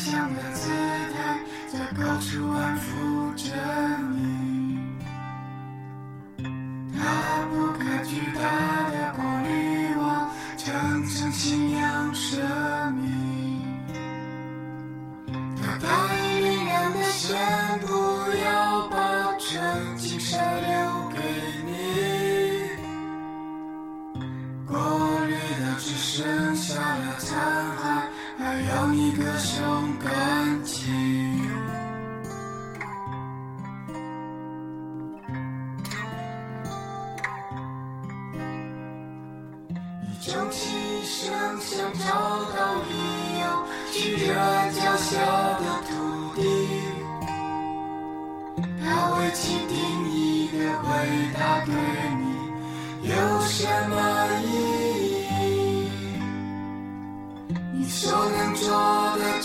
想的姿态，在高处安抚着你。他不看巨大的过滤网，层层信仰生命。他答应明亮的线，不要把纯净舍留给你。过滤的只剩下了残，还要你歌颂感激。你终其一生想找到理由去热爱脚下的土地，他为其定义的伟大对你有什么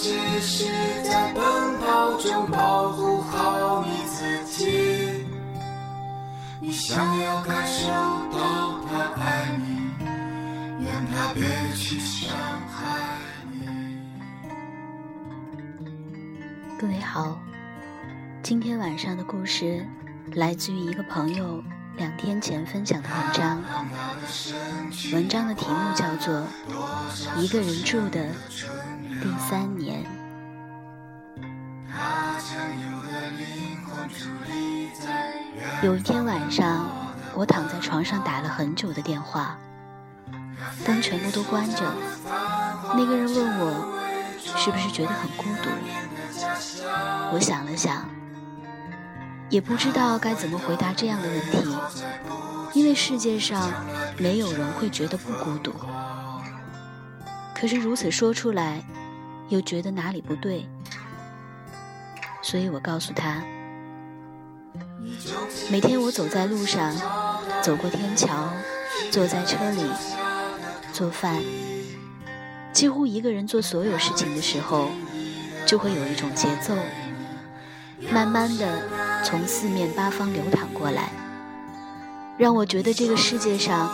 只是在奔跑中保护好你自己。你想要感受到他爱你。愿他别去伤害你。各位好，今天晚上的故事来自于一个朋友两天前分享的文章，文章的题目叫做《一个人住的第三年》。有一天晚上，我躺在床上打了很久的电话。灯全部都关着，那个人问我是不是觉得很孤独。我想了想，也不知道该怎么回答这样的问题，因为世界上没有人会觉得不孤独。可是如此说出来，又觉得哪里不对，所以我告诉他，每天我走在路上，走过天桥，坐在车里。做饭，几乎一个人做所有事情的时候，就会有一种节奏，慢慢的从四面八方流淌过来，让我觉得这个世界上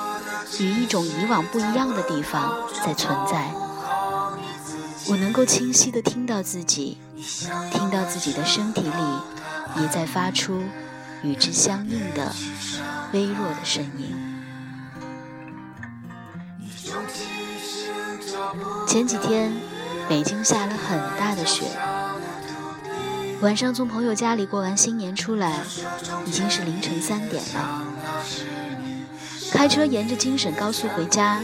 与一种以往不一样的地方在存在。我能够清晰的听到自己，听到自己的身体里也在发出与之相应的微弱的声音。前几天，北京下了很大的雪。晚上从朋友家里过完新年出来，已经是凌晨三点了。开车沿着京沈高速回家，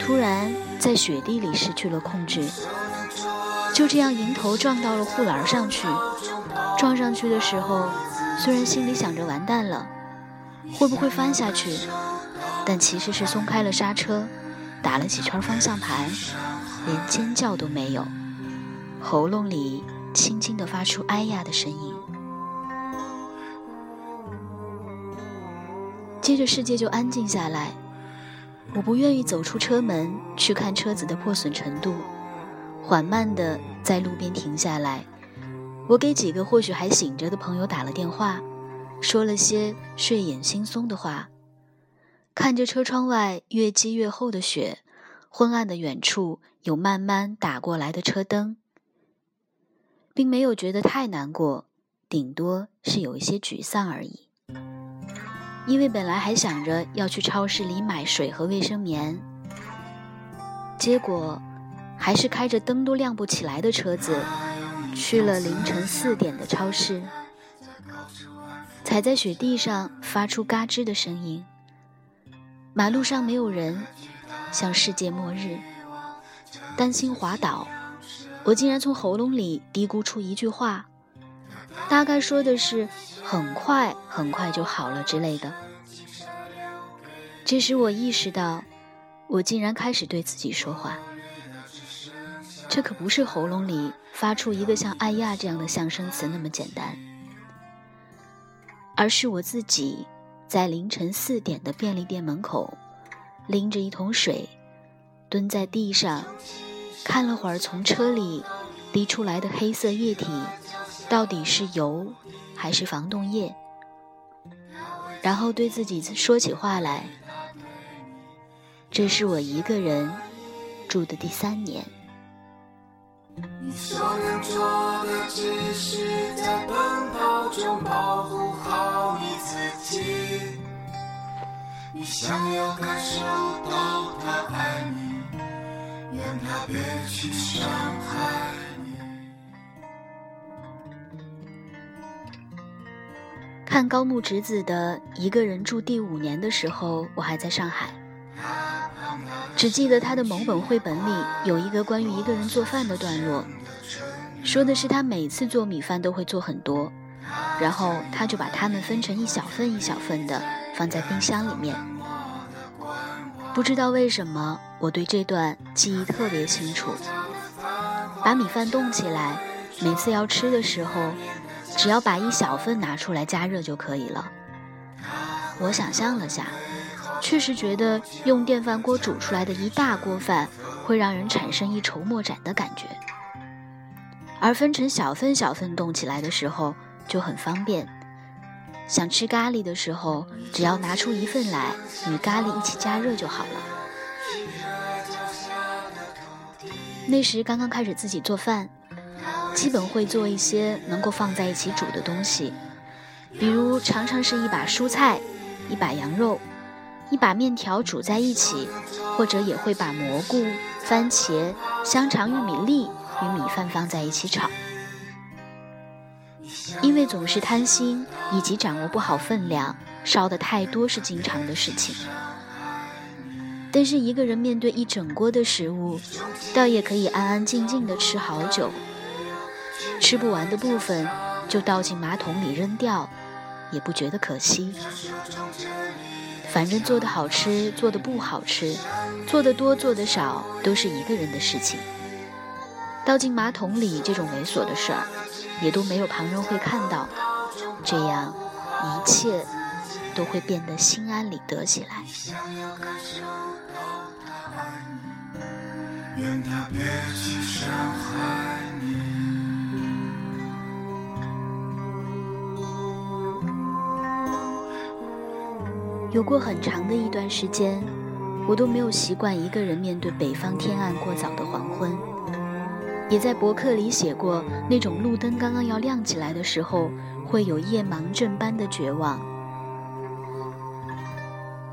突然在雪地里失去了控制，就这样迎头撞到了护栏上去。撞上去的时候，虽然心里想着完蛋了，会不会翻下去，但其实是松开了刹车，打了几圈方向盘。连尖叫都没有，喉咙里轻轻地发出“哎呀”的声音。接着世界就安静下来，我不愿意走出车门去看车子的破损程度，缓慢地在路边停下来。我给几个或许还醒着的朋友打了电话，说了些睡眼惺忪的话，看着车窗外越积越厚的雪。昏暗的远处有慢慢打过来的车灯，并没有觉得太难过，顶多是有一些沮丧而已。因为本来还想着要去超市里买水和卫生棉，结果还是开着灯都亮不起来的车子去了凌晨四点的超市，踩在雪地上发出嘎吱的声音，马路上没有人。像世界末日，担心滑倒，我竟然从喉咙里嘀咕出一句话，大概说的是“很快很快就好了”之类的。这时我意识到，我竟然开始对自己说话，这可不是喉咙里发出一个像“哎呀”这样的象声词那么简单，而是我自己在凌晨四点的便利店门口。拎着一桶水，蹲在地上，看了会儿从车里滴出来的黑色液体，到底是油还是防冻液？然后对自己说起话来：“这是我一个人住的第三年。”你所能做的只是在奔跑中保护好你自己。你想要感受到他爱你，愿他别去伤害你。看高木直子的《一个人住第五年》的时候，我还在上海。只记得他的某本绘本里有一个关于一个人做饭的段落，说的是他每次做米饭都会做很多，然后他就把它们分成一小份一小份的放在冰箱里面。不知道为什么我对这段记忆特别清楚。把米饭冻起来，每次要吃的时候，只要把一小份拿出来加热就可以了。我想象了下。确实觉得用电饭锅煮出来的一大锅饭会让人产生一筹莫展的感觉，而分成小份小份冻起来的时候就很方便。想吃咖喱的时候，只要拿出一份来与咖喱一起加热就好了。那时刚刚开始自己做饭，基本会做一些能够放在一起煮的东西，比如常常是一把蔬菜，一把羊肉。一把面条煮在一起，或者也会把蘑菇、番茄、香肠、玉米粒与米饭放在一起炒。因为总是贪心以及掌握不好分量，烧的太多是经常的事情。但是一个人面对一整锅的食物，倒也可以安安静静的吃好久。吃不完的部分就倒进马桶里扔掉，也不觉得可惜。反正做的好吃，做的不好吃，做的多做的少，都是一个人的事情。倒进马桶里这种猥琐的事儿，也都没有旁人会看到，这样一切都会变得心安理得起来。愿他别去伤害有过很长的一段时间，我都没有习惯一个人面对北方天暗过早的黄昏，也在博客里写过那种路灯刚刚要亮起来的时候，会有夜盲症般的绝望。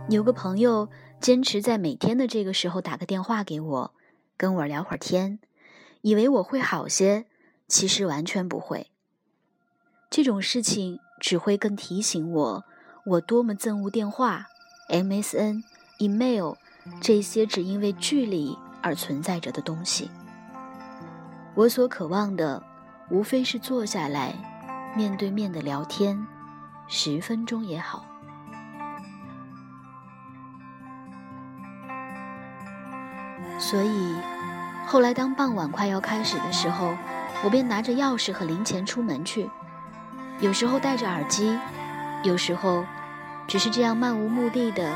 有个朋友坚持在每天的这个时候打个电话给我，跟我聊会儿天，以为我会好些，其实完全不会。这种事情只会更提醒我。我多么憎恶电话、MSN、email 这些只因为距离而存在着的东西。我所渴望的，无非是坐下来，面对面的聊天，十分钟也好。所以，后来当傍晚快要开始的时候，我便拿着钥匙和零钱出门去，有时候戴着耳机。有时候，只是这样漫无目的的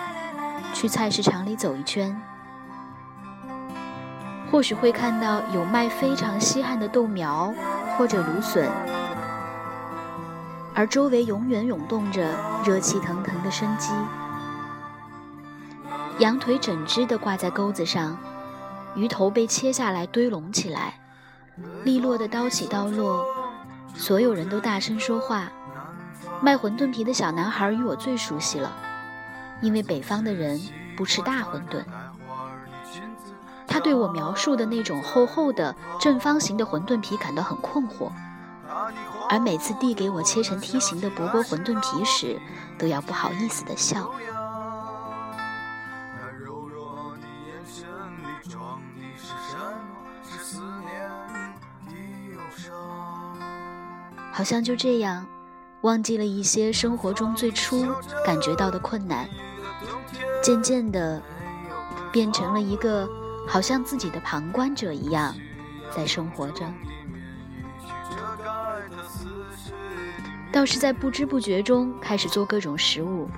去菜市场里走一圈，或许会看到有卖非常稀罕的豆苗或者芦笋，而周围永远涌动着热气腾腾的生机。羊腿整只的挂在钩子上，鱼头被切下来堆拢起来，利落的刀起刀落，所有人都大声说话。卖馄饨皮的小男孩与我最熟悉了，因为北方的人不吃大馄饨。他对我描述的那种厚厚的正方形的馄饨皮感到很困惑，而每次递给我切成梯形的薄薄馄饨皮时，都要不好意思的笑。好像就这样。忘记了一些生活中最初感觉到的困难，渐渐的变成了一个好像自己的旁观者一样在生活着。倒是在不知不觉中开始做各种食物，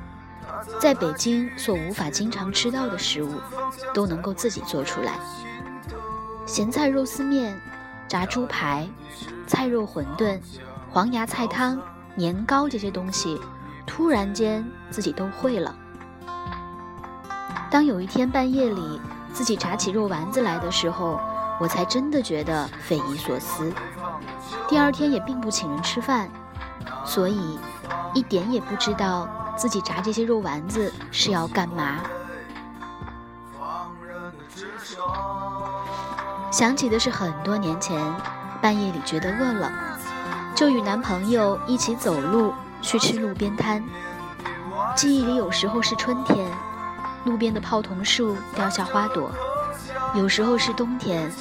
在北京所无法经常吃到的食物，都能够自己做出来。咸菜肉丝面、炸猪排、菜肉馄饨、黄芽菜汤。年糕这些东西，突然间自己都会了。当有一天半夜里自己炸起肉丸子来的时候，我才真的觉得匪夷所思。第二天也并不请人吃饭，所以一点也不知道自己炸这些肉丸子是要干嘛。想起的是很多年前，半夜里觉得饿了，就与男朋友一起走路去吃路边摊。记忆里有时候是春天，路边的泡桐树掉下花朵；有时候是冬天，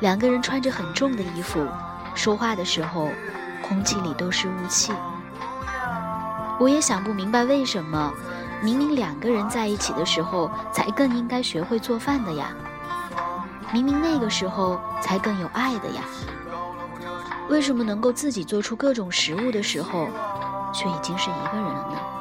两个人穿着很重的衣服，说话的时候，空气里都是雾气。我也想不明白为什么，明明两个人在一起的时候才更应该学会做饭的呀。明明那个时候才更有爱的呀，为什么能够自己做出各种食物的时候，却已经是一个人了呢？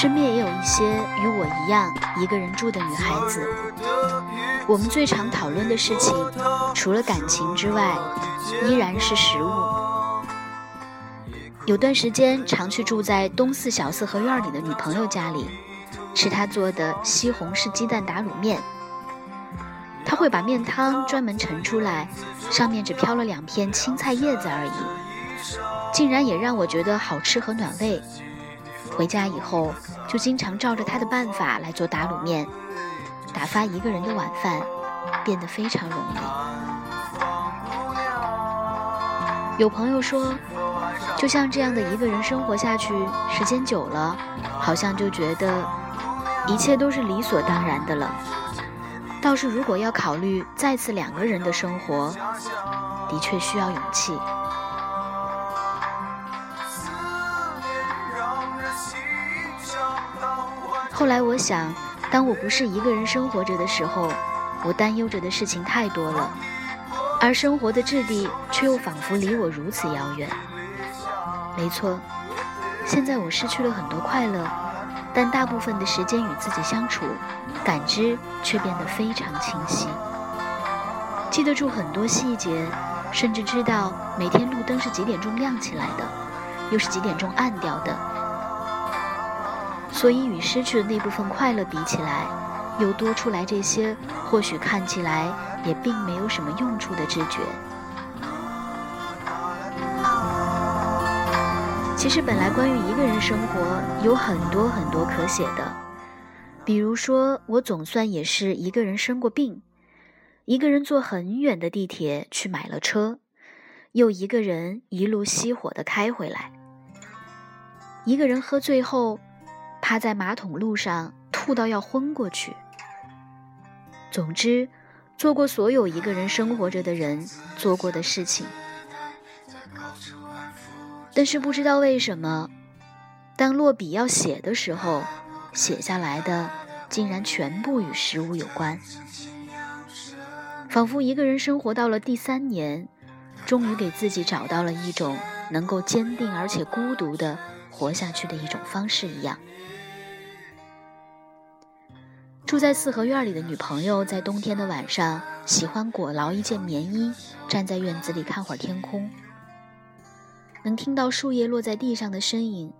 身边也有一些与我一样一个人住的女孩子，我们最常讨论的事情，除了感情之外，依然是食物。有段时间常去住在东四小四合院里的女朋友家里，吃她做的西红柿鸡蛋打卤面。她会把面汤专门盛出来，上面只飘了两片青菜叶子而已，竟然也让我觉得好吃和暖胃。回家以后，就经常照着他的办法来做打卤面，打发一个人的晚饭，变得非常容易。有朋友说，就像这样的一个人生活下去，时间久了，好像就觉得一切都是理所当然的了。倒是如果要考虑再次两个人的生活，的确需要勇气。后来我想，当我不是一个人生活着的时候，我担忧着的事情太多了，而生活的质地却又仿佛离我如此遥远。没错，现在我失去了很多快乐，但大部分的时间与自己相处，感知却变得非常清晰，记得住很多细节，甚至知道每天路灯是几点钟亮起来的，又是几点钟暗掉的。所以，与失去的那部分快乐比起来，又多出来这些或许看起来也并没有什么用处的知觉。其实，本来关于一个人生活有很多很多可写的，比如说，我总算也是一个人生过病，一个人坐很远的地铁去买了车，又一个人一路熄火的开回来，一个人喝醉后。趴在马桶路上吐到要昏过去。总之，做过所有一个人生活着的人做过的事情。但是不知道为什么，当落笔要写的时候，写下来的竟然全部与食物有关。仿佛一个人生活到了第三年，终于给自己找到了一种能够坚定而且孤独的活下去的一种方式一样。住在四合院里的女朋友，在冬天的晚上喜欢裹牢一件棉衣，站在院子里看会儿天空。能听到树叶落在地上的声音。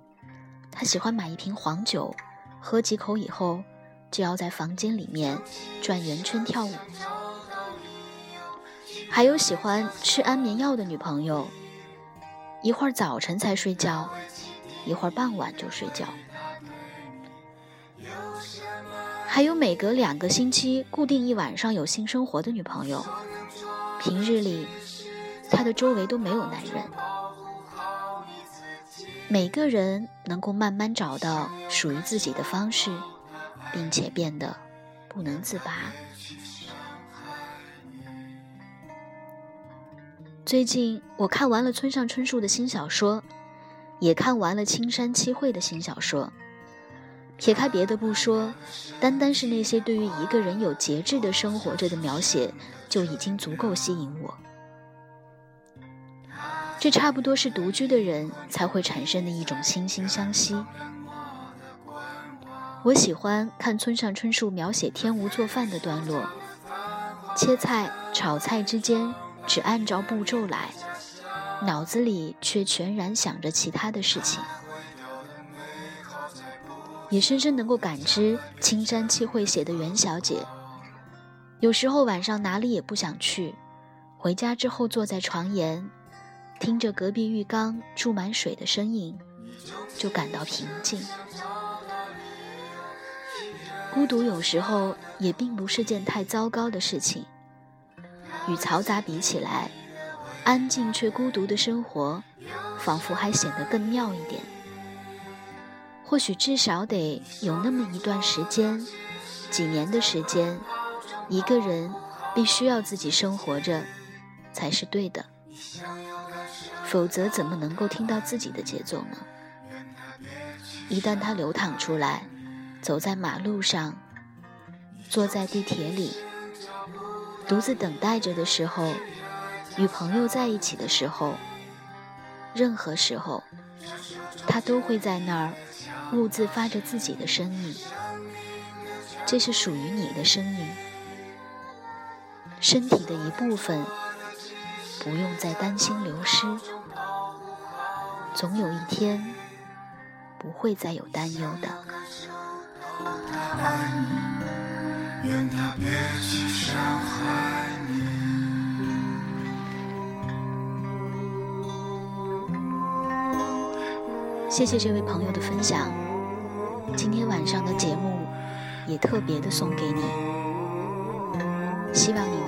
她喜欢买一瓶黄酒，喝几口以后，就要在房间里面转圆圈跳舞。还有喜欢吃安眠药的女朋友，一会儿早晨才睡觉，一会儿傍晚就睡觉。还有每隔两个星期固定一晚上有性生活的女朋友，平日里，她的周围都没有男人。每个人能够慢慢找到属于自己的方式，并且变得不能自拔。最近我看完了村上春树的新小说，也看完了青山七惠的新小说。撇开别的不说，单单是那些对于一个人有节制的生活着的描写，就已经足够吸引我。这差不多是独居的人才会产生的一种惺惺相惜。我喜欢看村上春树描写天无做饭的段落，切菜、炒菜之间只按照步骤来，脑子里却全然想着其他的事情，也深深能够感知青山七会写的袁小姐，有时候晚上哪里也不想去，回家之后坐在床沿，听着隔壁浴缸注满水的声音，就感到平静。孤独有时候也并不是件太糟糕的事情。与嘈杂比起来，安静却孤独的生活，仿佛还显得更妙一点。或许至少得有那么一段时间，几年的时间，一个人必须要自己生活着，才是对的。否则怎么能够听到自己的节奏呢？一旦它流淌出来。走在马路上，坐在地铁里，独自等待着的时候，与朋友在一起的时候，任何时候，他都会在那儿兀自发着自己的声音。这是属于你的声音，身体的一部分，不用再担心流失。总有一天，不会再有担忧的。谢谢这位朋友的分享，今天晚上的节目也特别的送给你，希望你。